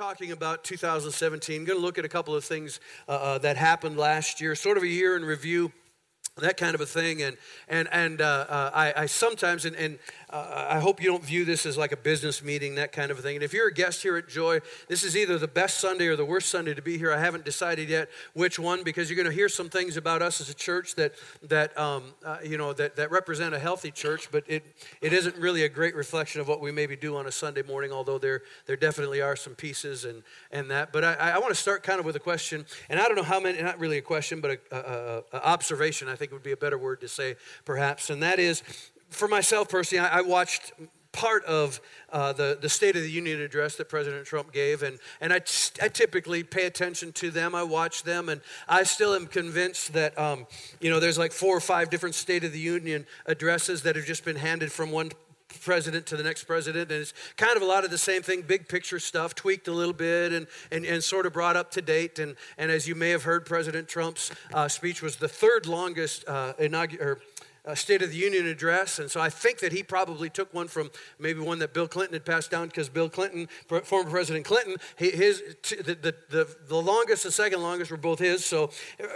talking about 2017. I'm going to look at a couple of things uh, uh, that happened last year, sort of a year in review that kind of a thing and and and uh, uh, I, I, sometimes and, and uh, I hope you don't view this as like a business meeting, that kind of a thing. And if you're a guest here at Joy, this is either the best Sunday or the worst Sunday to be here. I haven't decided yet which one because you're going to hear some things about us as a church that that um, uh, you know that, that represent a healthy church, but it it isn't really a great reflection of what we maybe do on a Sunday morning. Although there there definitely are some pieces and and that. But I, I want to start kind of with a question, and I don't know how many. Not really a question, but a, a, a observation. I think would be a better word to say, perhaps, and that is for myself personally, I, I watched part of uh, the, the State of the Union address that President Trump gave, and, and I, t- I typically pay attention to them. I watch them, and I still am convinced that, um, you know, there's like four or five different State of the Union addresses that have just been handed from one president to the next president and it's kind of a lot of the same thing big picture stuff tweaked a little bit and, and, and sort of brought up to date and, and as you may have heard president trump's uh, speech was the third longest uh, inaugural uh, State of the Union address. And so I think that he probably took one from maybe one that Bill Clinton had passed down because Bill Clinton, former President Clinton, his, the, the, the, the longest and second longest were both his. So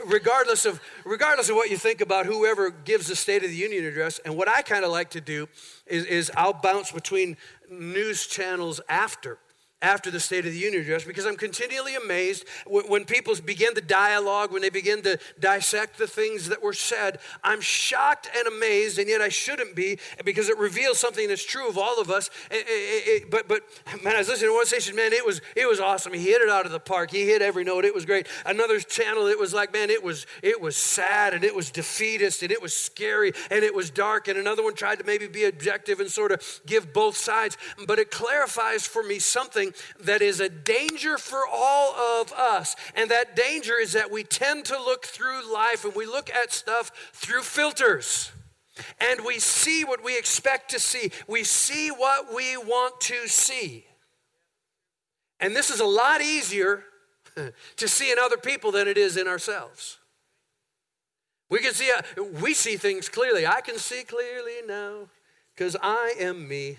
regardless of, regardless of what you think about whoever gives the State of the Union address, and what I kind of like to do is, is I'll bounce between news channels after after the State of the Union address because I'm continually amazed when, when people begin the dialogue, when they begin to dissect the things that were said. I'm shocked and amazed, and yet I shouldn't be because it reveals something that's true of all of us. It, it, it, but, but man, I was listening to one station, man, it was, it was awesome. He hit it out of the park. He hit every note. It was great. Another channel, it was like, man, it was, it was sad and it was defeatist and it was scary and it was dark. And another one tried to maybe be objective and sort of give both sides. But it clarifies for me something that is a danger for all of us. And that danger is that we tend to look through life and we look at stuff through filters. And we see what we expect to see. We see what we want to see. And this is a lot easier to see in other people than it is in ourselves. We can see, uh, we see things clearly. I can see clearly now because I am me.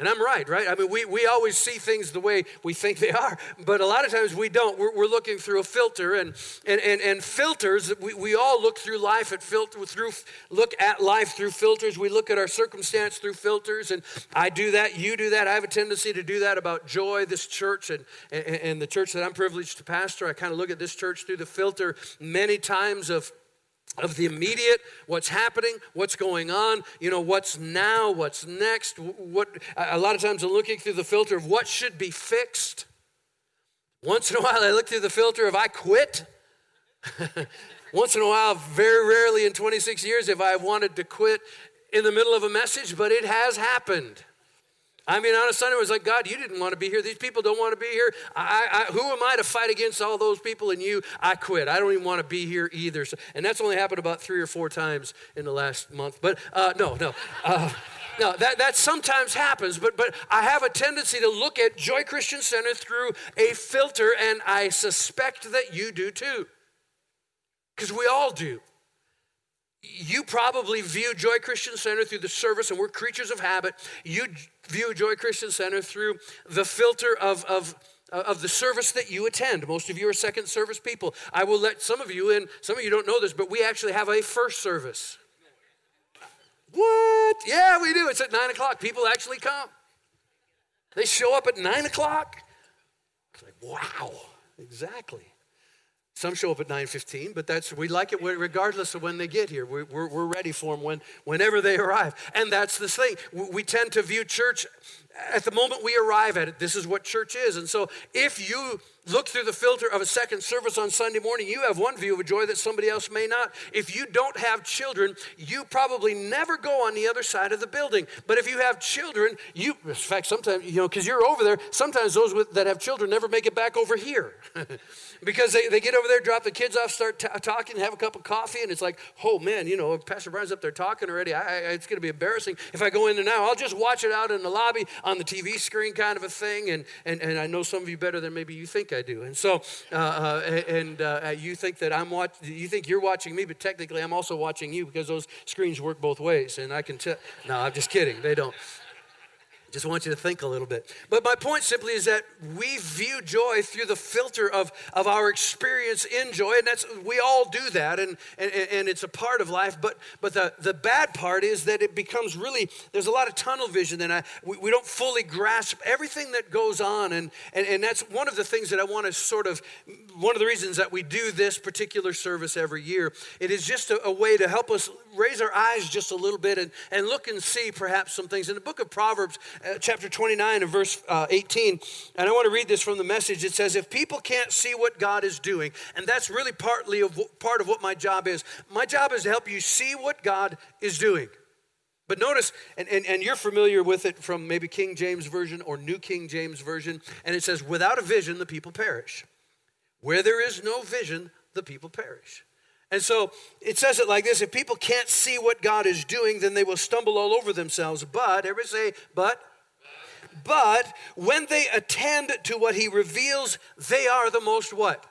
And I'm right, right? I mean, we, we always see things the way we think they are, but a lot of times we don't. We're, we're looking through a filter, and, and, and, and filters, we, we all look through life at filter, through, look at life through filters. We look at our circumstance through filters, and I do that, you do that. I have a tendency to do that about joy, this church, and, and, and the church that I'm privileged to pastor. I kind of look at this church through the filter many times of of the immediate, what's happening, what's going on, you know, what's now, what's next. What a lot of times I'm looking through the filter of what should be fixed. Once in a while I look through the filter of I quit. Once in a while, very rarely in 26 years, if I wanted to quit in the middle of a message, but it has happened. I mean, on a Sunday, it was like, God, you didn't want to be here. These people don't want to be here. I, I, who am I to fight against all those people and you? I quit. I don't even want to be here either. So, and that's only happened about three or four times in the last month. But uh, no, no. Uh, no, that, that sometimes happens, but, but I have a tendency to look at Joy Christian Center through a filter, and I suspect that you do too. Because we all do you probably view Joy Christian Center through the service, and we're creatures of habit. You view Joy Christian Center through the filter of, of, of the service that you attend. Most of you are second service people. I will let some of you in, some of you don't know this, but we actually have a first service. What? Yeah, we do. It's at nine o'clock. People actually come. They show up at nine o'clock. It's like, wow, exactly. Some show up at 9:15, but that's we like it regardless of when they get here. We're, we're, we're ready for them when, whenever they arrive, and that's the thing. We tend to view church at the moment we arrive at it. This is what church is, and so if you look through the filter of a second service on Sunday morning, you have one view of a joy that somebody else may not. If you don't have children, you probably never go on the other side of the building. But if you have children, you, in fact, sometimes, you know, because you're over there, sometimes those with, that have children never make it back over here. because they, they get over there, drop the kids off, start t- talking, have a cup of coffee, and it's like, oh man, you know, Pastor Brian's up there talking already. I, I, it's going to be embarrassing if I go in there now. I'll just watch it out in the lobby on the TV screen, kind of a thing. And, and, and I know some of you better than maybe you think I do. And so, uh, uh, and uh, you think that I'm watching, you think you're watching me, but technically I'm also watching you because those screens work both ways. And I can tell. No, I'm just kidding. They don't. Just want you to think a little bit. But my point simply is that we view joy through the filter of, of our experience in joy, and that's we all do that, and, and, and it's a part of life. But but the, the bad part is that it becomes really there's a lot of tunnel vision, and I, we, we don't fully grasp everything that goes on, and, and and that's one of the things that I want to sort of one of the reasons that we do this particular service every year. It is just a, a way to help us raise our eyes just a little bit and, and look and see perhaps some things in the book of Proverbs chapter 29 and verse uh, 18. And I want to read this from the message. It says, If people can't see what God is doing, and that's really partly of, part of what my job is, my job is to help you see what God is doing. But notice, and, and, and, you're familiar with it from maybe King James Version or New King James Version, and it says, Without a vision, the people perish. Where there is no vision, the people perish. And so it says it like this if people can't see what God is doing, then they will stumble all over themselves. But, everybody say, but, but when they attend to what he reveals, they are the most what?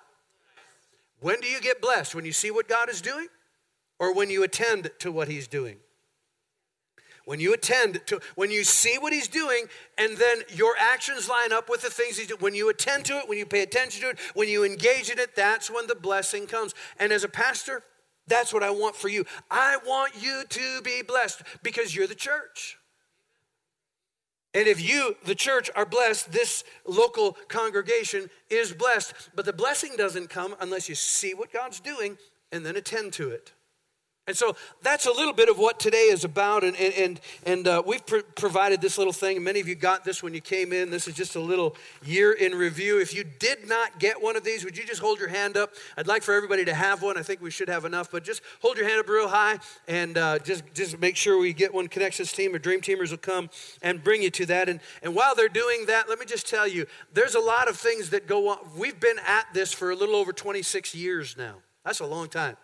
When do you get blessed? When you see what God is doing? Or when you attend to what he's doing? When you attend to, when you see what he's doing, and then your actions line up with the things he's doing, when you attend to it, when you pay attention to it, when you engage in it, that's when the blessing comes. And as a pastor, that's what I want for you. I want you to be blessed because you're the church. And if you, the church, are blessed, this local congregation is blessed. But the blessing doesn't come unless you see what God's doing and then attend to it. And so that's a little bit of what today is about. And, and, and, uh, we've pr- provided this little thing. Many of you got this when you came in. This is just a little year in review. If you did not get one of these, would you just hold your hand up? I'd like for everybody to have one. I think we should have enough, but just hold your hand up real high and uh, just, just make sure we get one. Connections team or Dream Teamers will come and bring you to that. And, and while they're doing that, let me just tell you there's a lot of things that go on. We've been at this for a little over 26 years now. That's a long time.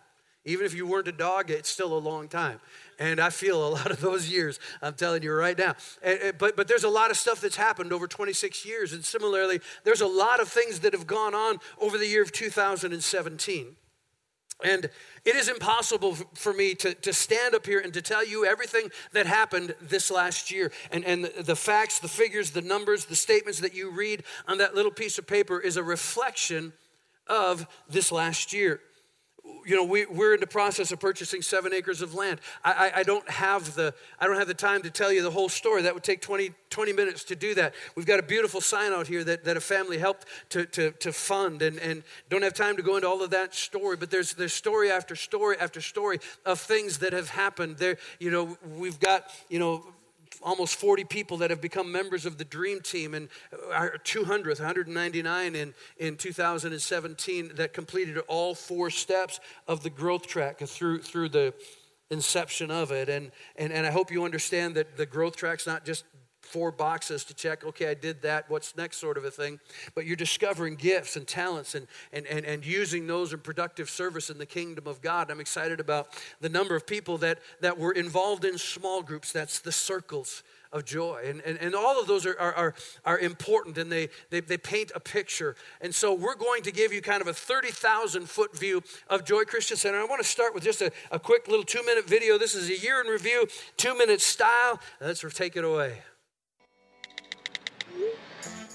Even if you weren't a dog, it's still a long time. And I feel a lot of those years, I'm telling you right now. And, but, but there's a lot of stuff that's happened over 26 years. And similarly, there's a lot of things that have gone on over the year of 2017. And it is impossible for me to, to stand up here and to tell you everything that happened this last year. And, and the facts, the figures, the numbers, the statements that you read on that little piece of paper is a reflection of this last year you know, we, we're in the process of purchasing seven acres of land. I, I, I, don't have the, I don't have the time to tell you the whole story. That would take 20, 20 minutes to do that. We've got a beautiful sign out here that, that a family helped to, to, to fund and, and don't have time to go into all of that story, but there's, there's story after story after story of things that have happened. There, you know, we've got, you know, almost 40 people that have become members of the Dream Team, and uh, our 200th, 199 in, in 2017 that completed all four steps of the growth track through, through the inception of it. And, and, and I hope you understand that the growth track's not just four boxes to check okay i did that what's next sort of a thing but you're discovering gifts and talents and, and, and, and using those in productive service in the kingdom of god i'm excited about the number of people that, that were involved in small groups that's the circles of joy. And, and, and all of those are, are, are, important and they, they, they paint a picture. And so we're going to give you kind of a 30,000 foot view of Joy Christian Center. I want to start with just a, a quick little two minute video. This is a year in review, two minute style. Let's take it away. Thank you.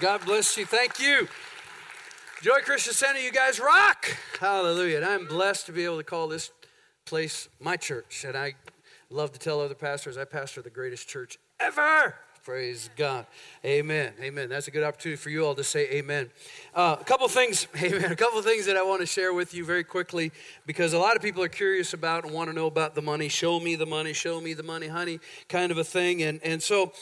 God bless you. Thank you. Joy Christian Center, you guys rock. Hallelujah. And I'm blessed to be able to call this place my church. And I love to tell other pastors I pastor the greatest church ever. Praise God. Amen. Amen. That's a good opportunity for you all to say amen. Uh, a couple things, amen. A couple things that I want to share with you very quickly because a lot of people are curious about and want to know about the money. Show me the money, show me the money, honey, kind of a thing. And, and so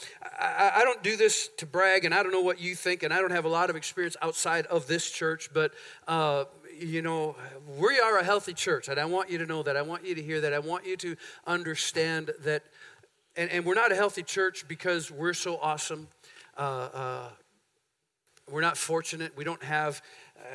I, I don't do this to brag, and I don't know what you think, and I don't have a lot of experience outside of this church, but uh, you know, we are a healthy church, and I want you to know that. I want you to hear that. I want you to understand that and, and we're not a healthy church because we're so awesome. Uh, uh, we're not fortunate. We don't have,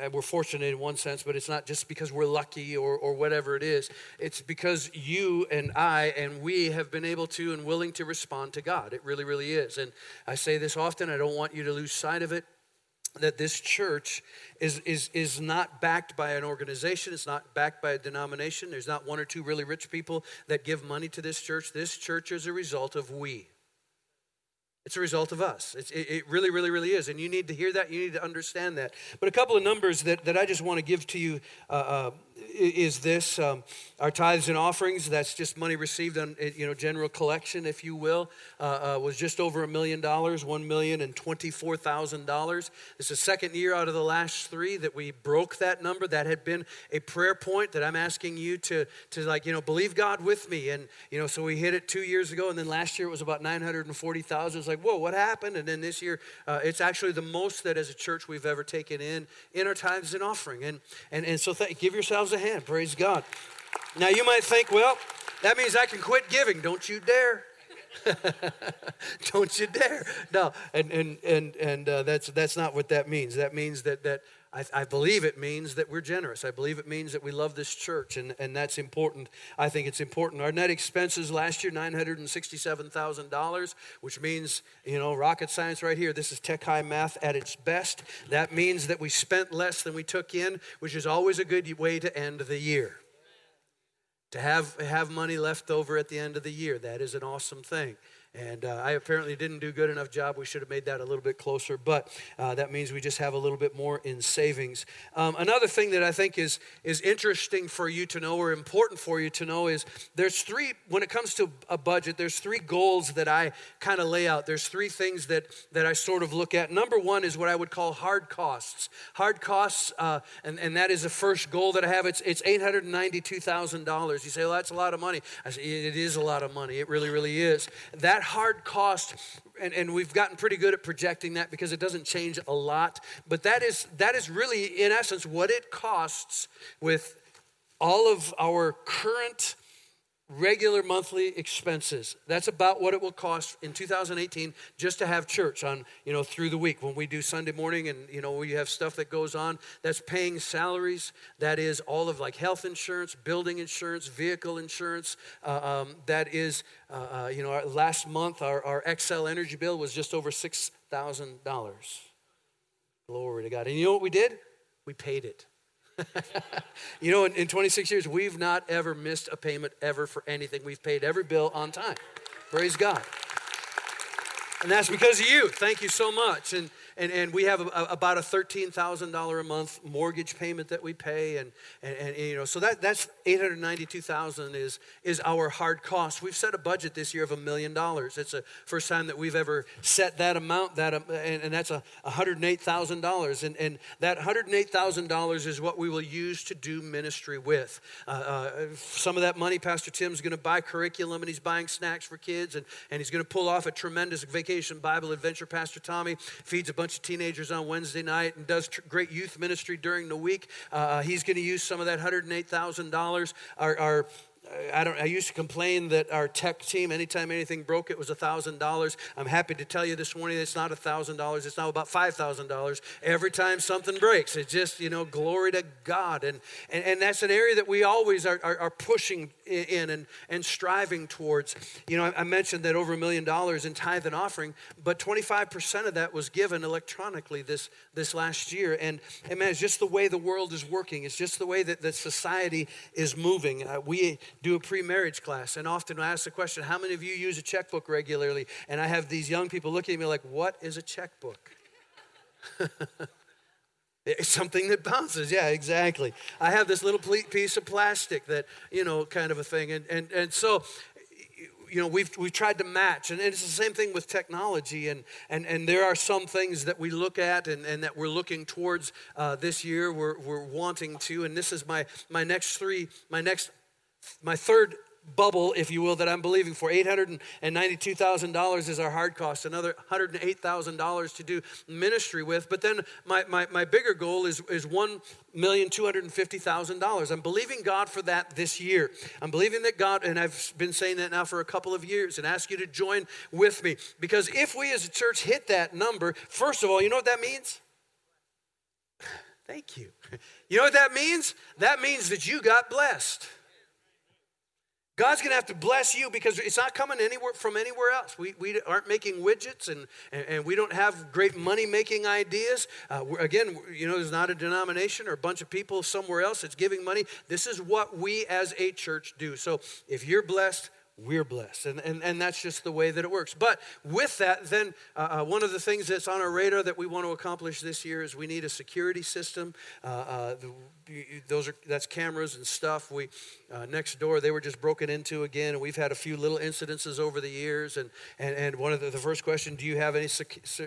uh, we're fortunate in one sense, but it's not just because we're lucky or, or whatever it is. It's because you and I and we have been able to and willing to respond to God. It really, really is. And I say this often, I don't want you to lose sight of it that this church is, is, is not backed by an organization, it's not backed by a denomination. There's not one or two really rich people that give money to this church. This church is a result of we. It's a result of us. It's, it, it, really, really, really is. And you need to hear that. You need to understand that. But a couple of numbers that, that I just want to give to you uh, uh, is this um, our tithes and offerings. That's just money received on you know general collection if you will. Uh, uh, was just over a million dollars one million and twenty-four thousand dollars. It's the second year out of the last three that we broke that number. That had been a prayer point that i'm asking you to to like you know believe god with me. And you know so we hit it two years ago and then last year it was about 940000 it's like whoa what happened? And then this year uh, it's actually the most that as a church we've ever taken in in our tithes and offering. And and, and so th- give yourselves a hand. Praise God. Now you might think, well, that means I can quit giving. Don't you dare. Don't you dare. No, and and and and uh, that's that's not what that means. That means that that I, I, believe it means that we're generous. I believe it means that we love this church, and, and that's important. I think it's important. Our net expenses last year, $967,000, which means, you know, rocket science right here. This is tech high math at its best. That means that we spent less than we took in, which is always a good way to end the year. To have, have money left over at the end of the year, that is an awesome thing. And uh, I apparently didn't do good enough job. We should have made that a little bit closer, but uh, that means we just have a little bit more in savings. Um, another thing that I think is is interesting for you to know or important for you to know is there's three when it comes to a budget. There's three goals that I kind of lay out. There's three things that that I sort of look at. Number one is what I would call hard costs. Hard costs, uh, and and that is the first goal that I have. It's it's eight hundred ninety two thousand dollars. You say, well, that's a lot of money. I say, it is a lot of money. It really, really is. That hard cost and, and we've gotten pretty good at projecting that because it doesn't change a lot but that is that is really in essence what it costs with all of our current regular monthly expenses. That's about what it will cost in 2018 just to have church on you know through the week. When we do sunday morning and you know we have stuff that goes on that's paying salaries. That is all of like health insurance building insurance vehicle insurance. Uh, um, that is uh, uh, you know our, last month our, our xcel energy bill was just over $6000 glory to god. And you know what we did? We paid it you know, in, in 26 years, we've not ever missed a payment ever for anything. We've paid every bill on time. Praise God. And that's because of you. Thank you so much. And and, and we have a, a, about a $13,000 a month mortgage payment that we pay. And, and, and you know, so that, that's 892000 is, is our hard cost. We've set a budget this year of a million dollars. It's the first time that we've ever set that amount, that, and, and that's a $108,000. And, and that $108,000 is what we will use to do ministry with. Uh, uh, some of that money, Pastor Tim's going to buy curriculum and he's buying snacks for kids and, and he's going to pull off a tremendous vacation Bible adventure. Pastor Tommy feeds a bunch bunch of teenagers on Wednesday night and does tr- great youth ministry during the week. Uh, uh he's going to use some of that $108,000. Our, our I don't. I used to complain that our tech team, anytime anything broke, it was thousand dollars. I'm happy to tell you this morning it's not thousand dollars. It's now about five thousand dollars every time something breaks. It's just you know glory to God, and and, and that's an area that we always are, are, are pushing in and and striving towards. You know, I, I mentioned that over a million dollars in tithe and offering, but 25 percent of that was given electronically this this last year, and and man, it's just the way the world is working. It's just the way that that society is moving. Uh, we do a pre marriage class. And often I ask the question, How many of you use a checkbook regularly? And I have these young people looking at me like, What is a checkbook? It's something that bounces. Yeah, exactly. I have this little piece of plastic that, you know, kind of a thing. And, and, and so, you know, we've, we've tried to match. And it's the same thing with technology. And, and, and there are some things that we look at and, and that we're looking towards uh, this year. We're, we're wanting to. And this is my, my next three, my next, my third bubble, if you will, that I'm believing for. $892,000 is our hard cost, another $108,000 to do ministry with. But then my, my, my bigger goal is, is $1,250,000. I'm believing God for that this year. I'm believing that God, and I've been saying that now for a couple of years, and ask you to join with me. Because if we as a church hit that number, first of all, you know what that means? Thank you. You know what that means? That means that you got blessed. God's going to have to bless you because it's not coming anywhere from anywhere else. We, we aren't making widgets and, and, and we don't have great money making ideas. Uh, again, you know, there's not a denomination or a bunch of people somewhere else that's giving money. This is what we as a church do. So if you're blessed, we're blessed. And, and, and that's just the way that it works. But with that, then uh, uh, one of the things that's on our radar that we want to accomplish this year is we need a security system. Uh, uh the, those are that's cameras and stuff. We uh, next door they were just broken into again, and we've had a few little incidences over the years. And and, and one of the, the first question: Do you have any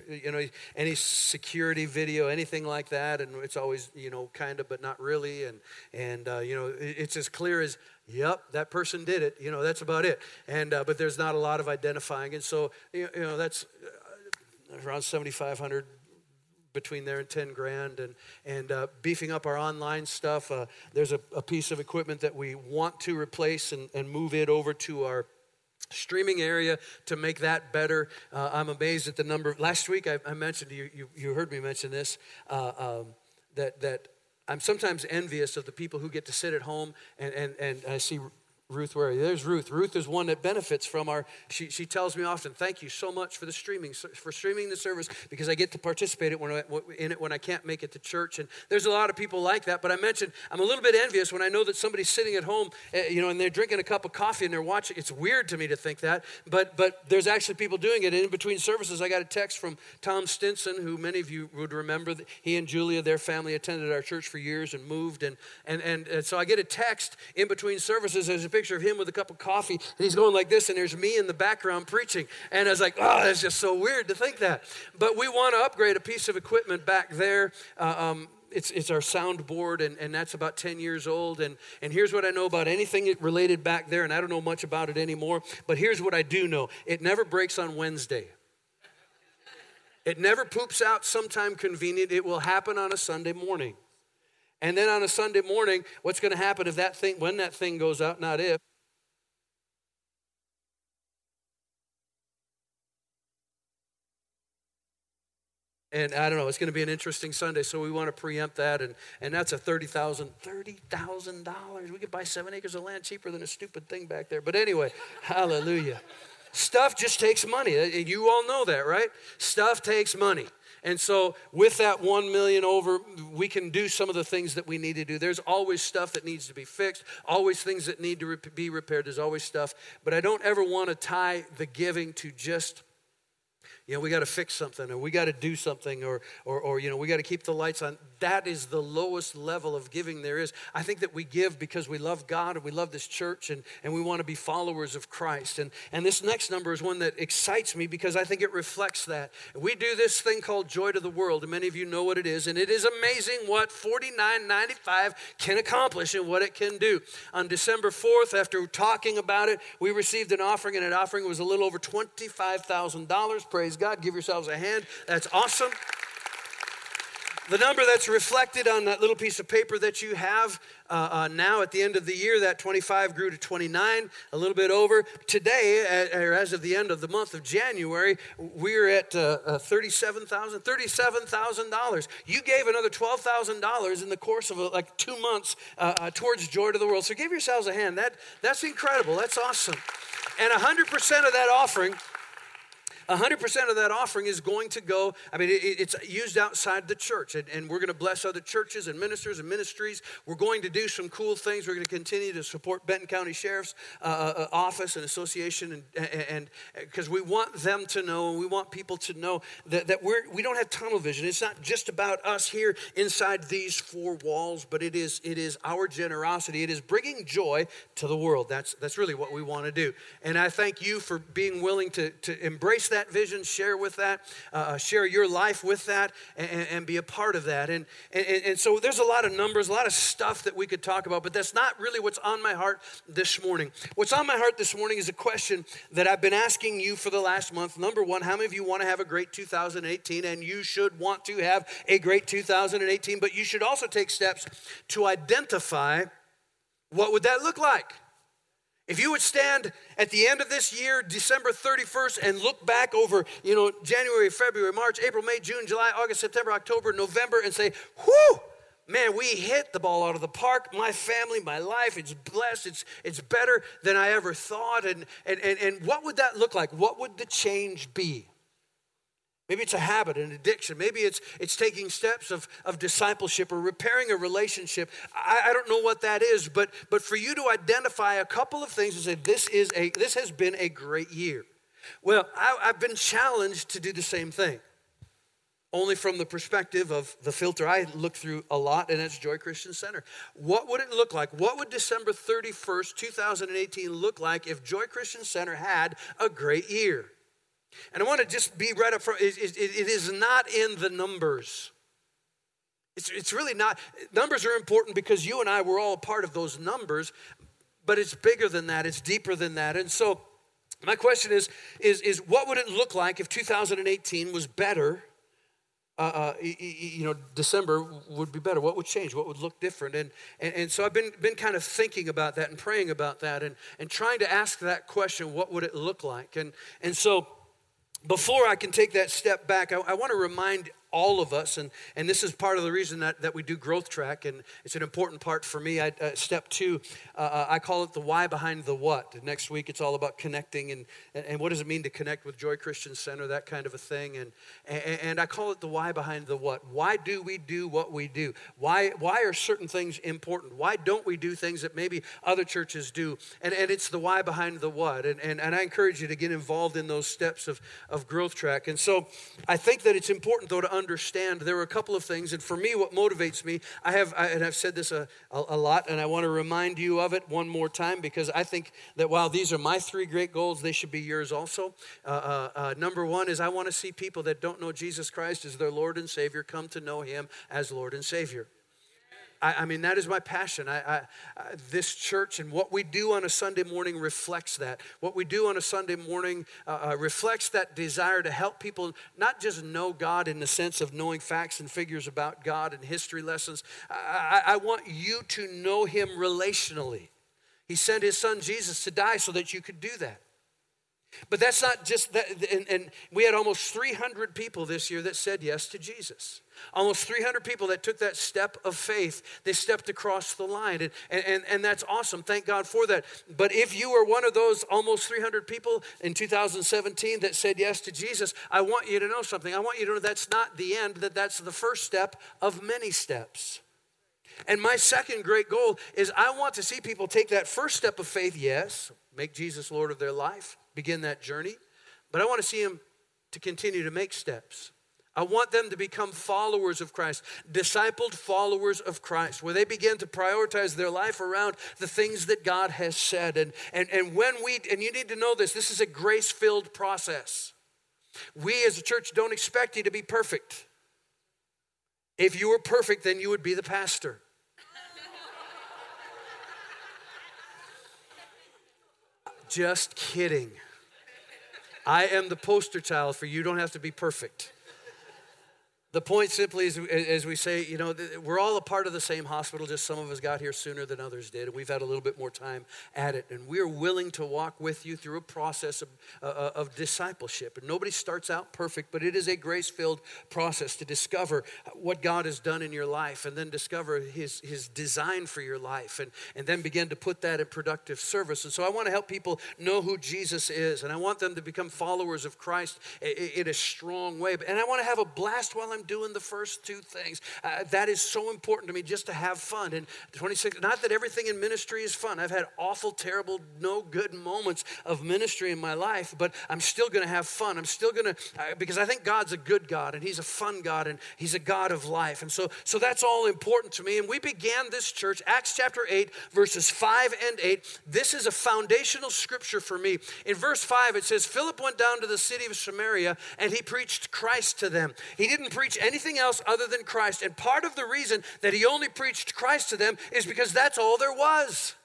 you know any security video, anything like that? And it's always you know kind of, but not really. And and uh, you know it's as clear as Yep, that person did it. You know, that's about it. And uh, but there's not a lot of identifying, and so you you know that's uh, around 7,500 between there and 10 grand and, and uh, beefing up our online stuff uh, there's a, a, piece of equipment that we want to replace and, and move it over to our streaming area to make that better uh, i'm amazed at the number last week i, I mentioned you, you, you, heard me mention this um, that, that I'm sometimes envious of the people who get to sit at home and, and, and I see Ruth, where there's Ruth. Ruth is one that benefits from our. She, she tells me often, "Thank you so much for the streaming for streaming the service because I get to participate in it when I can't make it to church." And there's a lot of people like that. But I mentioned I'm a little bit envious when I know that somebody's sitting at home, eh, you know, and they're drinking a cup of coffee and they're watching. It's weird to me to think that, but but there's actually people doing it. And in between services, I got a text from Tom Stinson, who many of you would remember. He and Julia, their family, attended our church for years and moved, and and and, and so I get a text in between services. There's a picture of him with a cup of coffee, and he's going like this, and there's me in the background preaching. And I was like, oh, that's just so weird to think that. But we want to upgrade a piece of equipment back there. Uh, um, it's, it's our soundboard, and, and that's about 10 years old. And, and here's what I know about anything related back there, and I don't know much about it anymore, but here's what I do know it never breaks on Wednesday. It never poops out sometime convenient. It will happen on a Sunday morning. And then on a Sunday morning, what's going to happen if that thing, when that thing goes out, not if, and I don't know, it's going to be an interesting Sunday, so we want to preempt that. And, and that's a $30,000, $30,000. We could buy seven acres of land cheaper than a stupid thing back there. But anyway, hallelujah. Stuff just takes money. Uh, you all know that, right? Stuff takes money. And so, with that one million over, we can do some of the things that we need to do. There's always stuff that needs to be fixed, always things that need to be repaired. There's always stuff. But I don't ever want to tie the giving to just you know, we got to fix something or we got to do something or, or, or you know, we got to keep the lights on. That is the lowest level of giving there is. I think that we give because we love God and we love this church and, and we want to be followers of Christ. And, and this next number is one that excites me because I think it reflects that. We do this thing called Joy to the World, and many of you know what it is. And it is amazing what 49.95 can accomplish and what it can do. On December 4th, after talking about it, we received an offering, and an offering was a little over $25,000. Praise God. Give yourselves a hand. That's awesome. The number that's reflected on that little piece of paper that you have uh, uh, now at the end of the year, that 25 grew to 29, a little bit over. Today, or as of the end of the month of January, we're at uh, uh $37,000, $37,000. You gave another $12,000 in the course of uh, like two months uh, towards Joy to the World. So give yourselves a hand. That, that's incredible. That's awesome. And 100% of that offering 100% of that offering is going to go, I mean, it, it's used outside the church. And, and we're going to bless other churches and ministers and ministries. We're going to do some cool things. We're going to continue to support Benton County Sheriff's uh, uh, uh Office and Association. And because we want them to know, and we want people to know that, that we're, we don't have tunnel vision. It's not just about us here inside these four walls, but it is, it is our generosity. It is bringing joy to the world. That's, that's really what we want to do. And I thank you for being willing to, to embrace that vision, share with that, uh, uh, share your life with that, and, and, be a part of that. And, and, and so there's a lot of numbers, a lot of stuff that we could talk about, but that's not really what's on my heart this morning. What's on my heart this morning is a question that I've been asking you for the last month. Number one, how many of you want to have a great 2018? And you should want to have a great 2018, but you should also take steps to identify what would that look like? If you would stand at the end of this year, December 31st, and look back over, you know, January, February, March, April, May, June, July, August, September, October, November, and say, whew, man, we hit the ball out of the park. My family, my life, it's blessed. It's, it's better than I ever thought. And, and, and, and what would that look like? What would the change be? Maybe it's a habit, an addiction. Maybe it's, it's taking steps of, of discipleship or repairing a relationship. I, I don't know what that is, but, but for you to identify a couple of things and say, this, is a, this has been a great year. Well, I, I've been challenged to do the same thing, only from the perspective of the filter I look through a lot, and that's Joy Christian Center. What would it look like? What would December 31st, 2018 look like if Joy Christian Center had a great year? And I want to just be right up front. it, it, it is not in the numbers. It's, it's really not. Numbers are important because you and I were all part of those numbers, but it's bigger than that, it's deeper than that. And so, my question is, is, is what would it look like if 2018 was better? Uh, uh, you know, December would be better. What would change? What would look different? And, and, and so I've been, been kind of thinking about that and praying about that and, and trying to ask that question what would it look like? And, and so before I can take that step back, I, I want to remind all of us, and, and this is part of the reason that, that we do Growth Track, and it's an important part for me. I, uh, step two, uh, uh I call it the why behind the what. Next week, it's all about connecting and, and, what does it mean to connect with Joy Christian Center, that kind of a thing. And, and, and I call it the why behind the what. Why do we do what we do? Why, why are certain things important? Why don't we do things that maybe other churches do? And, and it's the why behind the what. And, and, and I encourage you to get involved in those steps of, of Growth Track. And so I think that it's important, though, to understand there are a couple of things. And for me, what motivates me, I have, I, and I've said this a, a, a lot, and I want to remind you of it one more time because I think that while these are my three great goals, they should be yours also. Uh, uh, uh, number one is I want to see people that don't know Jesus Christ as their Lord and Savior come to know Him as Lord and Savior. I, I mean, that is my passion. I, I, this church and what we do on a Sunday morning reflects that. What we do on a Sunday morning uh, uh, reflects that desire to help people not just know God in the sense of knowing facts and figures about God and history lessons. I want you to know Him relationally. He sent His Son Jesus to die so that you could do that. But that's not just that, and, and, we had almost 300 people this year that said yes to Jesus. Almost 300 people that took that step of faith. They stepped across the line, and, and, and that's awesome. Thank God for that. But if you were one of those almost 300 people in 2017 that said yes to Jesus, I want you to know something. I want you to know that's not the end, that that's the first step of many steps. And my second great goal is I want to see people take that first step of faith, yes, make Jesus Lord of their life begin that journey, but I want to see them to continue to make steps. I want them to become followers of Christ, discipled followers of Christ, where they begin to prioritize their life around the things that God has said. And, and, and when we, and you need to know this, this is a grace filled process. We as a church don't expect you to be perfect. If you were perfect, then you would be the pastor. Just kidding. I am the poster child for you don't have to be perfect. The point simply is, as we say, you know, we're all a part of the same hospital, just some of us got here sooner than others did. And we've had a little bit more time at it. And we're willing to walk with you through a process of, uh, uh of discipleship. And nobody starts out perfect, but it is a grace filled process to discover what God has done in your life and then discover his, his design for your life and, and then begin to put that in productive service. And so I want to help people know who Jesus is. And I want them to become followers of Christ in a strong way. And I want to have a blast while I'm doing the first two things. Uh, that is so important to me just to have fun. And 26, not that everything in ministry is fun. I've had awful, terrible, no good moments of ministry in my life, but I'm still going to have fun. I'm still going to, uh, because I think God's a good God and He's a fun God and He's a God of life. And so, so that's all important to me. And we began this church, Acts chapter 8, verses 5 and 8. This is a foundational scripture for me. In verse 5, it says, Philip went down to the city of Samaria and he preached Christ to them. He didn't preach anything else other than Christ. And part of the reason that he only preached Christ to them is because that's all there was.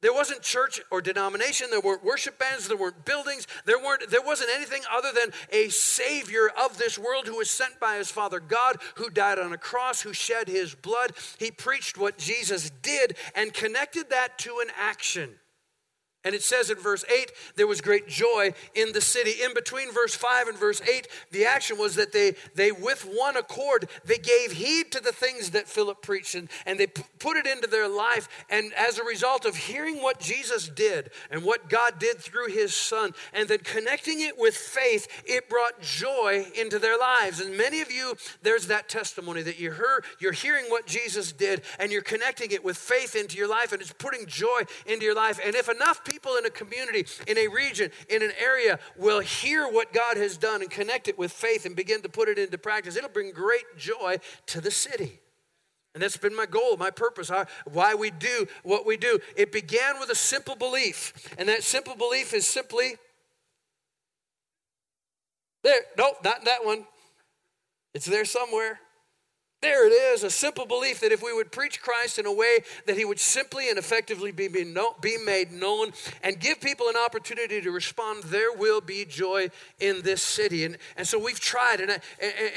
There wasn't church or denomination, there weren't worship bands, there weren't buildings, there weren't there wasn't anything other than a savior of this world who was sent by his father God, who died on a cross, who shed his blood. He preached what Jesus did and connected that to an action. And it says in verse 8, there was great joy in the city. In between verse 5 and verse 8, the action was that they, they with one accord, they gave heed to the things that Philip preached and, and they p- put it into their life. And as a result of hearing what Jesus did and what God did through his son, and then connecting it with faith, it brought joy into their lives. And many of you, there's that testimony that you heard, you're hearing what Jesus did and you're connecting it with faith into your life and it's putting joy into your life. And if enough people people in a community, in a region, in an area will hear what God has done and connect it with faith and begin to put it into practice, it'll bring great joy to the city. And that's been my goal, my purpose, why we do what we do. It began with a simple belief, and that simple belief is simply there. Nope, not that one. It's there somewhere. There it is, a simple belief that if we would preach Christ in a way that he would simply and effectively be, be, be made known and give people an opportunity to respond, there will be joy in this city. And, and so we've tried, and I,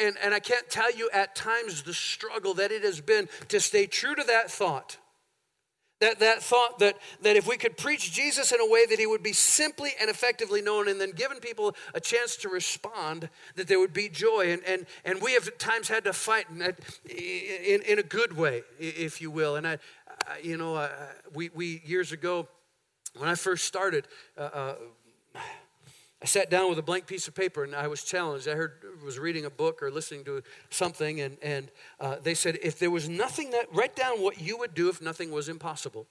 and, and I can't tell you at times the struggle that it has been to stay true to that thought that, that thought that, that if we could preach Jesus in a way that he would be simply and effectively known and then given people a chance to respond, that there would be joy. And, and, and we have at times had to fight in, in, in a good way, if you will. And I, I you know, uh, we, we years ago, when I first started, uh, uh, I sat down with a blank piece of paper and I was challenged. I heard, was reading a book or listening to something, and, and uh, they said, if there was nothing that, write down what you would do if nothing was impossible.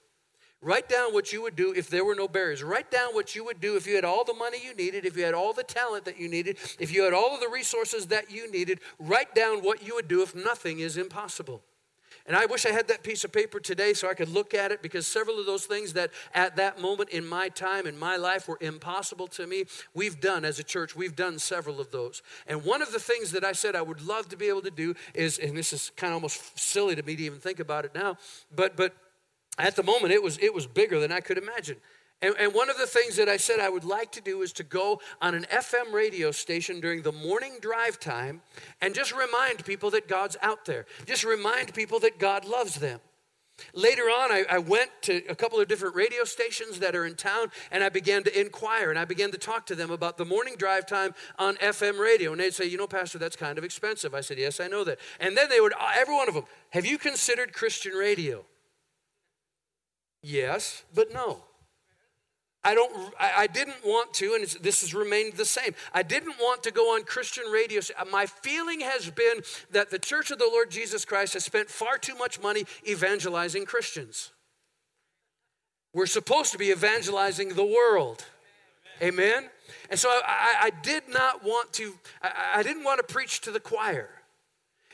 Write down what you would do if there were no barriers. Write down what you would do if you had all the money you needed, if you had all the talent that you needed, if you had all of the resources that you needed. Write down what you would do if nothing is impossible. And I wish I had that piece of paper today so I could look at it because several of those things that at that moment in my time, in my life, were impossible to me, we've done as a church, we've done several of those. And one of the things that I said I would love to be able to do is, and this is kind of almost silly to me to even think about it now, but, but at the moment it was, it was bigger than I could imagine. And, and, one of the things that I said I would like to do is to go on an FM radio station during the morning drive time and just remind people that God's out there. Just remind people that God loves them. Later on, I, I, went to a couple of different radio stations that are in town and I began to inquire and I began to talk to them about the morning drive time on FM radio. And they'd say, You know, Pastor, that's kind of expensive. I said, Yes, I know that. And then they would, every one of them, Have you considered Christian radio? Yes, but no. I don't. I, didn't want to, and this has remained the same. I didn't want to go on Christian radio. Uh, my feeling has been that the Church of the Lord Jesus Christ has spent far too much money evangelizing Christians. We're supposed to be evangelizing the world. Amen. And so I, I did not want to. I, I didn't want to preach to the choir.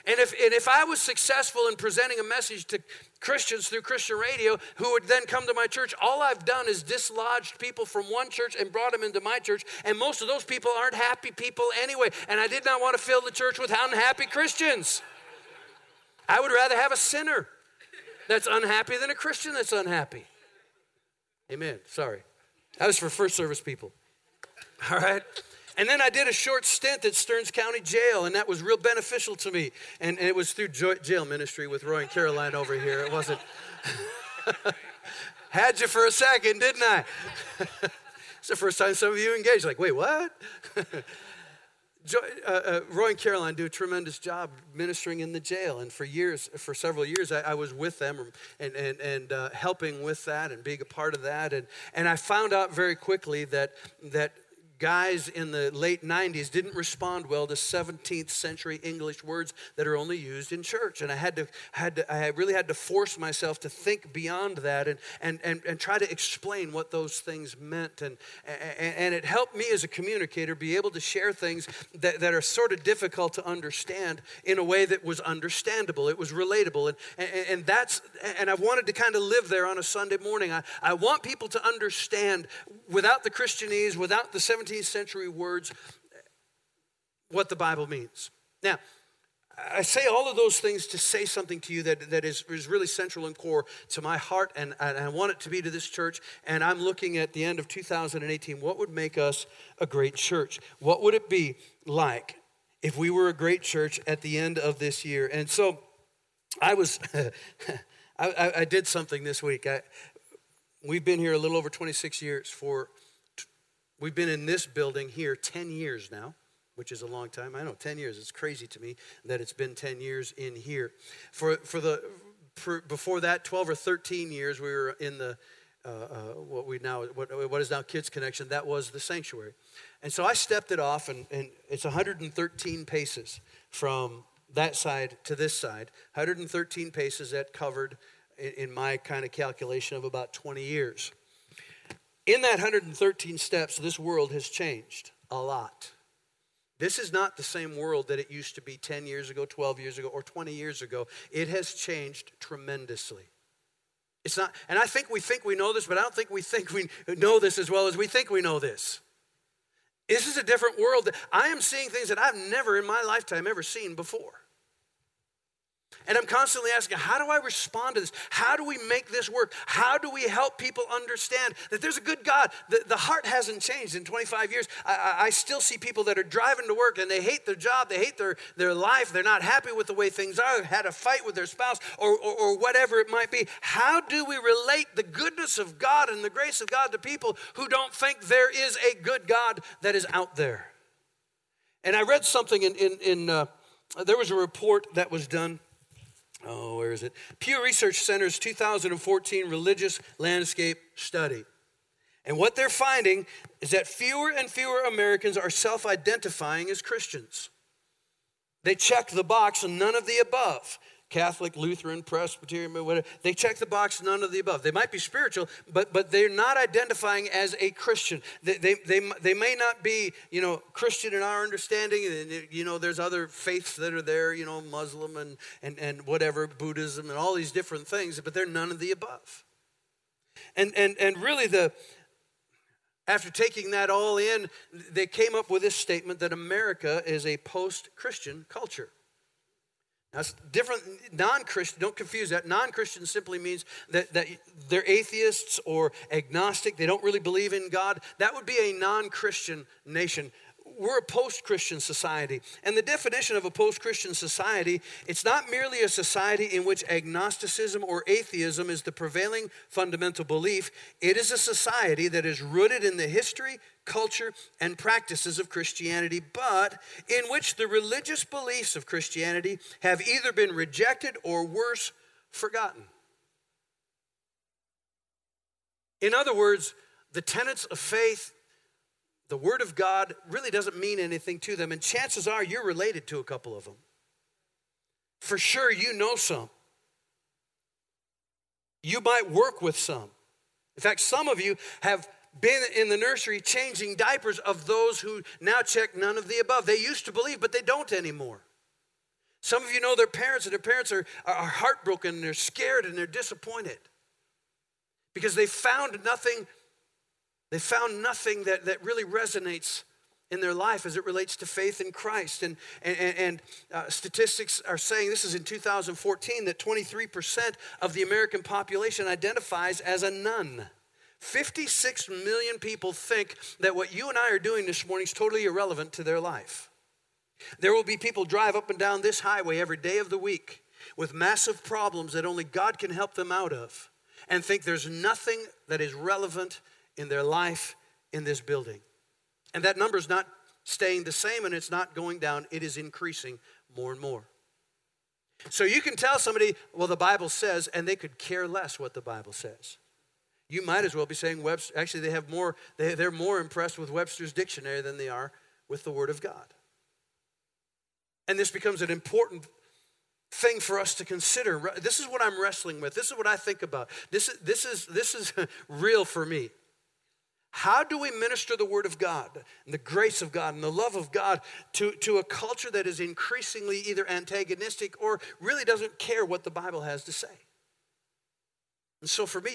And if, and if I was successful in presenting a message to Christians through Christian radio who would then come to my church, all I've done is dislodged people from one church and brought them into my church. And most of those people aren't happy people anyway. And I did not want to fill the church with unhappy Christians. I would rather have a sinner that's unhappy than a Christian that's unhappy. Amen. Sorry. That was for first service people. All right. And then I did a short stint at Stearns County Jail, and that was real beneficial to me. And, and it was through jail ministry with Roy and Caroline over here. It wasn't. Had you for a second, didn't I? it's the first time some of you engaged. Like, wait, what? Uh, uh, Roy and Caroline do a tremendous job ministering in the jail, and for years, for several years, I, I was with them and and and uh, helping with that and being a part of that, and and I found out very quickly that that guys in the late 90s didn't respond well to 17th century English words that are only used in church. And I had to, had to, I really had to force myself to think beyond that and, and, and, and try to explain what those things meant. And, and, it helped me as a communicator be able to share things that, that are sort of difficult to understand in a way that was understandable. It was relatable. And, and, and that's, and I wanted to kind of live there on a Sunday morning. I, I want people to understand without the Christianese, without the 17th 17th century words what the Bible means. Now, I say all of those things to say something to you that, that is, is really central and core to my heart, and, and I want it to be to this church. And I'm looking at the end of 2018. What would make us a great church? What would it be like if we were a great church at the end of this year? And so I was, I, I, did something this week. I, we've been here a little over 26 years for We've been in this building here 10 years now, which is a long time. I know 10 years. It's crazy to me that it's been 10 years in here. For, for the for, before that, 12 or 13 years, we were in the uh, uh, what we now what, what is now Kids Connection. That was the sanctuary, and so I stepped it off, and, and it's 113 paces from that side to this side. 113 paces that covered, in, in my kind of calculation, of about 20 years. In that 113 steps, this world has changed a lot. This is not the same world that it used to be 10 years ago, 12 years ago, or 20 years ago. It has changed tremendously. It's not, and I think we think we know this, but I don't think we think we know this as well as we think we know this. This is a different world. I am seeing things that I've never in my lifetime ever seen before. And I'm constantly asking, how do I respond to this? How do we make this work? How do we help people understand that there's a good God? The, the heart hasn't changed in 25 years. I, I, still see people that are driving to work and they hate their job, they hate their, their life, they're not happy with the way things are, had a fight with their spouse, or, or, or whatever it might be. How do we relate the goodness of God and the grace of God to people who don't think there is a good God that is out there? And I read something in, in, in uh, there was a report that was done oh, where is it? Pew Research Center's 2014 Religious Landscape Study. And what they're finding is that fewer and fewer Americans are self identifying as Christians. They check the box none of the above. Catholic, Lutheran, Presbyterian, whatever. They check the box, none of the above. They might be spiritual, but, but they're not identifying as a Christian. They, they, they, they may not be, you know, Christian in our understanding. And, you know, there's other faiths that are there, you know, Muslim and, and, and whatever, Buddhism and all these different things, but they're none of the above. And, and, and really the, after taking that all in, they came up with this statement that America is a post Christian culture. That's different, non Christian, don't confuse that. Non Christian simply means that, that they're atheists or agnostic, they don't really believe in God. That would be a non Christian nation. We're a post Christian society. And the definition of a post Christian society, it's not merely a society in which agnosticism or atheism is the prevailing fundamental belief, it is a society that is rooted in the history, culture, and practices of Christianity, but in which the religious beliefs of Christianity have either been rejected or worse, forgotten. In other words, the tenets of faith, the Word of God really doesn't mean anything to them, and chances are you're related to a couple of them. For sure, you know some. You might work with some. In fact, some of you have been in the nursery changing diapers of those who now check none of the above. They used to believe, but they don't anymore. Some of you know their parents, and their parents are, are heartbroken, and they're scared, and they're disappointed because they found nothing. They found nothing that, that really resonates in their life as it relates to faith in Christ. And, and, and uh, statistics are saying, this is in 2014, that 23% of the American population identifies as a none. 56 million people think that what you and I are doing this morning is totally irrelevant to their life. There will be people drive up and down this highway every day of the week with massive problems that only God can help them out of and think there's nothing that is relevant in their life in this building. And that number is not staying the same and it's not going down, it is increasing more and more. So you can tell somebody, well, the Bible says, and they could care less what the Bible says. You might as well be saying Webster, actually, they have more, they, they're more impressed with Webster's dictionary than they are with the Word of God. And this becomes an important thing for us to consider. This is what I'm wrestling with. This is what I think about. This is, this is, this is real for me. How do we minister the Word of God and the grace of God and the love of God to, to a culture that is increasingly either antagonistic or really doesn't care what the Bible has to say? And so for me,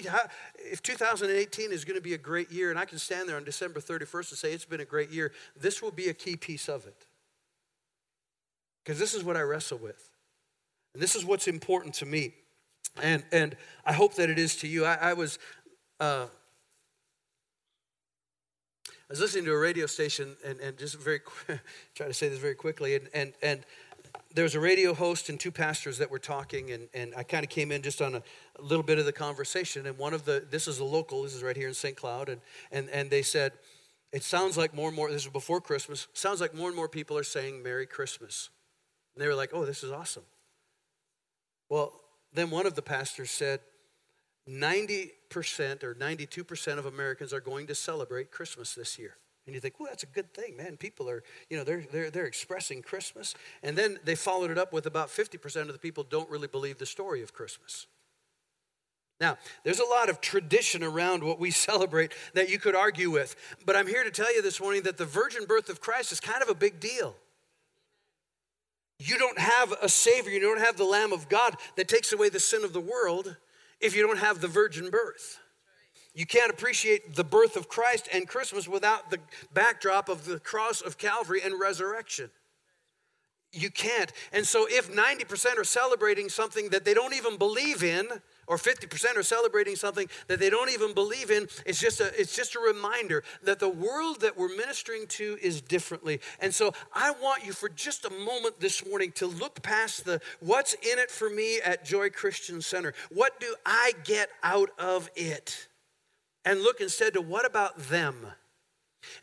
if 2018 is going to be a great year, and I can stand there on December 31st and say it's been a great year, this will be a key piece of it. Because this is what I wrestle with. And this is what's important to me. And, and I hope that it is to you. I, I was uh, I was listening to a radio station and, and just very try to say this very quickly and and and there was a radio host and two pastors that were talking and, and i kind of came in just on a, a, little bit of the conversation and one of the this is a local this is right here in st cloud and and, and they said it sounds like more and more this is before christmas sounds like more and more people are saying merry christmas and they were like oh this is awesome well then one of the pastors said 90% or 92% of Americans are going to celebrate Christmas this year. And you think, well, that's a good thing, man. People are, you know, they're, they're, they're expressing Christmas. And then they followed it up with about 50% of the people don't really believe the story of Christmas. Now, there's a lot of tradition around what we celebrate that you could argue with. But I'm here to tell you this morning that the virgin birth of Christ is kind of a big deal. You don't have a Savior, you don't have the Lamb of God that takes away the sin of the world if you don't have the virgin birth. You can't appreciate the birth of Christ and Christmas without the backdrop of the cross of Calvary and resurrection. You can't. And so, if 90% are celebrating something that they don't even believe in, or 50% are celebrating something that they don't even believe in, it's just, a, it's just a reminder that the world that we're ministering to is differently. And so, I want you for just a moment this morning to look past the what's in it for me at Joy Christian Center. What do I get out of it? And look instead to what about them?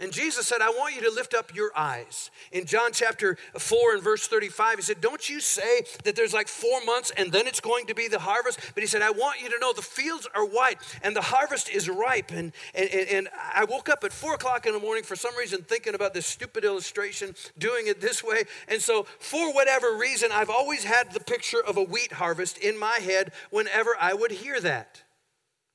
And Jesus said, I want you to lift up your eyes. In John chapter 4 and verse 35, he said, Don't you say that there's like four months and then it's going to be the harvest? But he said, I want you to know the fields are white and the harvest is ripe. And, and, and I woke up at 4 o'clock in the morning for some reason thinking about this stupid illustration, doing it this way. And so, for whatever reason, I've always had the picture of a wheat harvest in my head whenever I would hear that.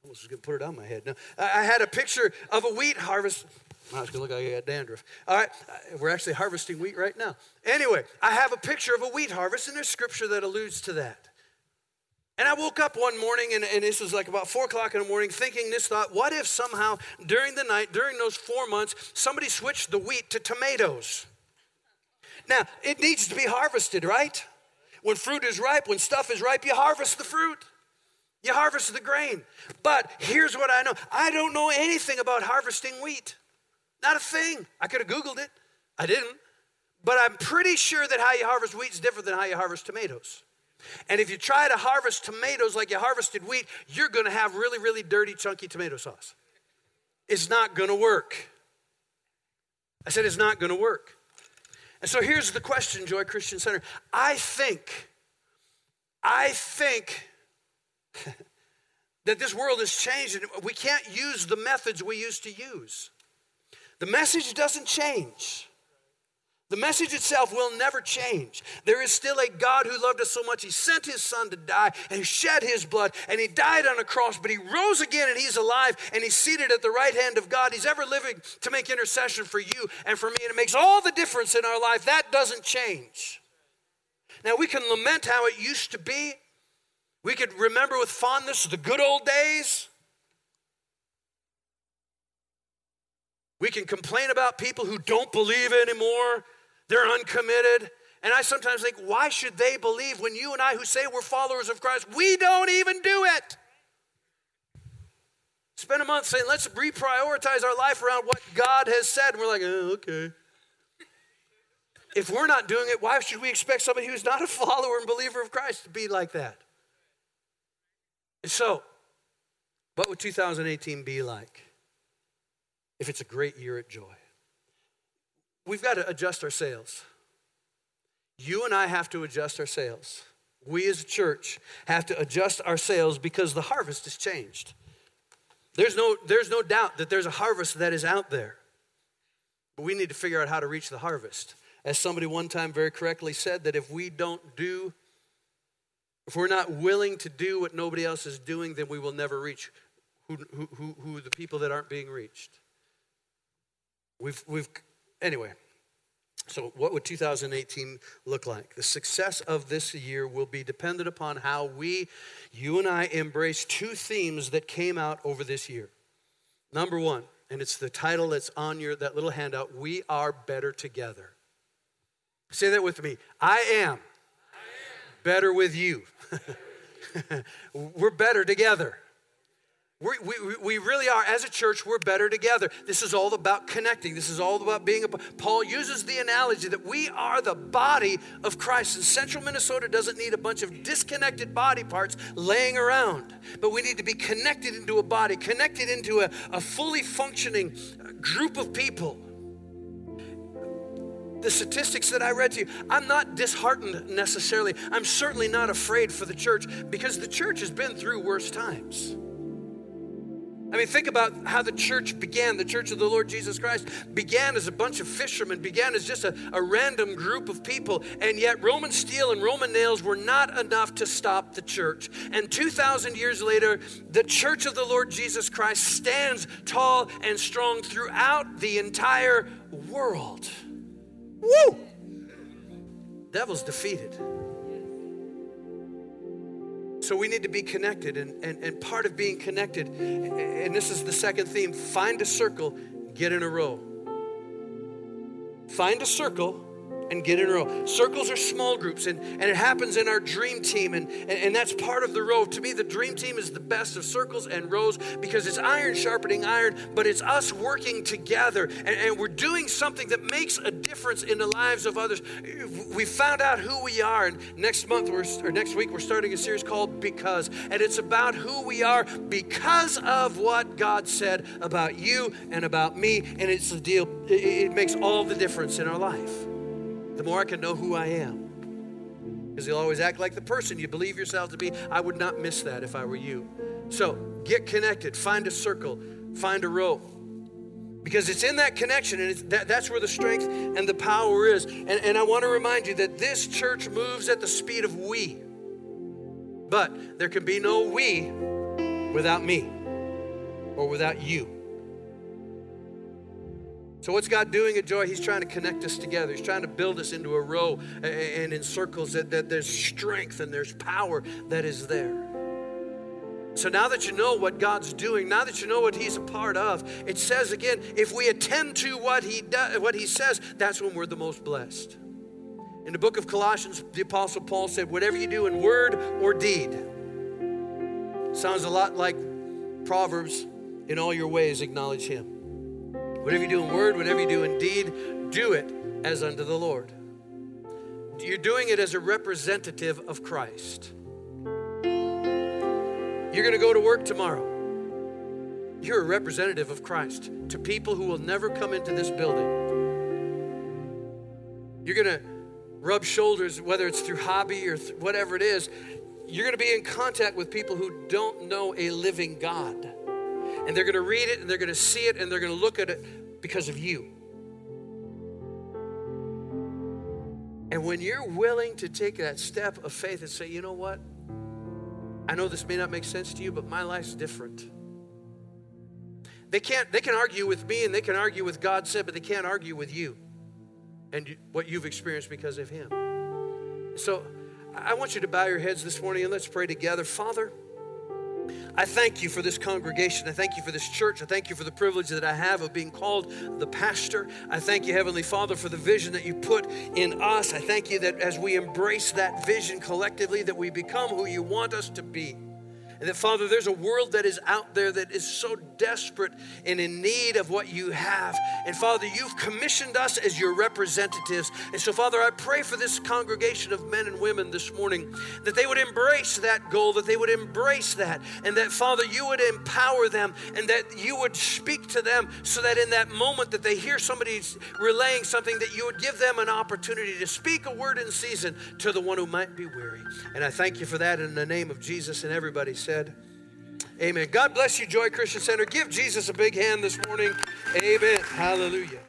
I was going to put it on my head. No, I had a picture of a wheat harvest I was going to look like I got dandruff. All right, uh, we're actually harvesting wheat right now. Anyway, I have a picture of a wheat harvest, and there's scripture that alludes to that. And I woke up one morning, and, and, this was like about four o'clock in the morning, thinking this thought what if somehow during the night, during those four months, somebody switched the wheat to tomatoes? Now, it needs to be harvested, right? When fruit is ripe, when stuff is ripe, you harvest the fruit. You harvest the grain. But here's what I know I don't know anything about harvesting wheat. Not a thing. I could have Googled it. I didn't. But I'm pretty sure that how you harvest wheat is different than how you harvest tomatoes. And if you try to harvest tomatoes like you harvested wheat, you're going to have really, really dirty, chunky tomato sauce. It's not going to work. I said it's not going to work. And so here's the question, Joy Christian Center. I think, I think that this world has changed and we can't use the methods we used to use. The message doesn't change. The message itself will never change. There is still a God who loved us so much, he sent his son to die and shed his blood and he died on a cross, but he rose again and he's alive and he's seated at the right hand of God. He's ever living to make intercession for you and for me, and it makes all the difference in our life. That doesn't change. Now, we can lament how it used to be, we could remember with fondness the good old days. We can complain about people who don't believe anymore, they're uncommitted. And I sometimes think, why should they believe when you and I, who say we're followers of Christ, we don't even do it? Spend a month saying, let's reprioritize our life around what God has said. And we're like, oh, okay. If we're not doing it, why should we expect somebody who's not a follower and believer of Christ to be like that? And so, what would 2018 be like if it's a great year at Joy? We've got to adjust our sails. You and I have to adjust our sails. We as a church have to adjust our sails because the harvest has changed. There's no, there's no doubt that there's a harvest that is out there. But we need to figure out how to reach the harvest. As somebody one time very correctly said, that if we don't do, if we're not willing to do what nobody else is doing, then we will never reach who, who, who, who the people that aren't being reached. We've, we've, anyway. So, what would 2018 look like? The success of this year will be dependent upon how we, you and I, embrace two themes that came out over this year. Number one, and it's the title that's on your that little handout. We are better together. Say that with me. I am, I am. better with you. We're better together. We, we, we really are, as a church, we're better together. This is all about connecting. This is all about being a. Paul uses the analogy that we are the body of Christ. And central Minnesota doesn't need a bunch of disconnected body parts laying around, but we need to be connected into a body, connected into a, a fully functioning group of people. The statistics that I read to you, I'm not disheartened necessarily. I'm certainly not afraid for the church because the church has been through worse times. I mean, think about how the church began. The church of the Lord Jesus Christ began as a bunch of fishermen, began as just a, a, random group of people. And yet, Roman steel and Roman nails were not enough to stop the church. And 2,000 years later, the church of the Lord Jesus Christ stands tall and strong throughout the entire world. Woo! Devil's defeated. So we need to be connected. And, and, and part of being connected, and this is the second theme find a circle, get in a row. Find a circle and get in a row. Circles are small groups, and, and it happens in our dream team, and, and, and, that's part of the row. To me, the dream team is the best of circles and rows because it's iron sharpening iron, but it's us working together, and, and we're doing something that makes a difference in the lives of others. We found out who we are, and next month we're, or next week we're starting a series called Because, and it's about who we are because of what God said about you and about me, and it's the deal. It makes all the difference in our life the more I can know who I am. Because you'll always act like the person you believe yourself to be. I would not miss that if I were you. So get connected, find a circle, find a rope. Because it's in that connection, and that, that's where the strength and the power is. And, and I want to remind you that this church moves at the speed of we. But there can be no we without me or without you. So, what's God doing at Joy? He's trying to connect us together. He's trying to build us into a row and in circles that, that there's strength and there's power that is there. So now that you know what God's doing, now that you know what He's a part of, it says again, if we attend to what He does, what He says, that's when we're the most blessed. In the book of Colossians, the Apostle Paul said, "Whatever you do in word or deed," sounds a lot like Proverbs. In all your ways, acknowledge Him. Whatever you do in word, whatever you do in deed, do it as unto the Lord. You're doing it as a representative of Christ. You're going to go to work tomorrow. You're a representative of Christ to people who will never come into this building. You're going to rub shoulders, whether it's through hobby or th- whatever it is. You're going to be in contact with people who don't know a living God and they're going to read it and they're going to see it and they're going to look at it because of you. And when you're willing to take that step of faith and say, you know what? I know this may not make sense to you, but my life's different. They can't they can argue with me and they can argue with God said, but they can't argue with you and what you've experienced because of him. So I want you to bow your heads this morning and let's pray together. Father, I thank you for this congregation. I thank you for this church. I thank you for the privilege that I have of being called the pastor. I thank you, Heavenly Father, for the vision that you put in us. I thank you that as we embrace that vision collectively, that we become who you want us to be. And that, Father, there's a world that is out there that is so desperate and in need of what you have. And Father, you've commissioned us as your representatives. And so, Father, I pray for this congregation of men and women this morning that they would embrace that goal, that they would embrace that, and that, Father, you would empower them and that you would speak to them so that in that moment that they hear somebody relaying something, that you would give them an opportunity to speak a word in season to the one who might be weary. And I thank you for that in the name of Jesus. And everybody said, Amen. God bless you, Joy Christian Center. Give Jesus a big hand this morning. Amen. Hallelujah.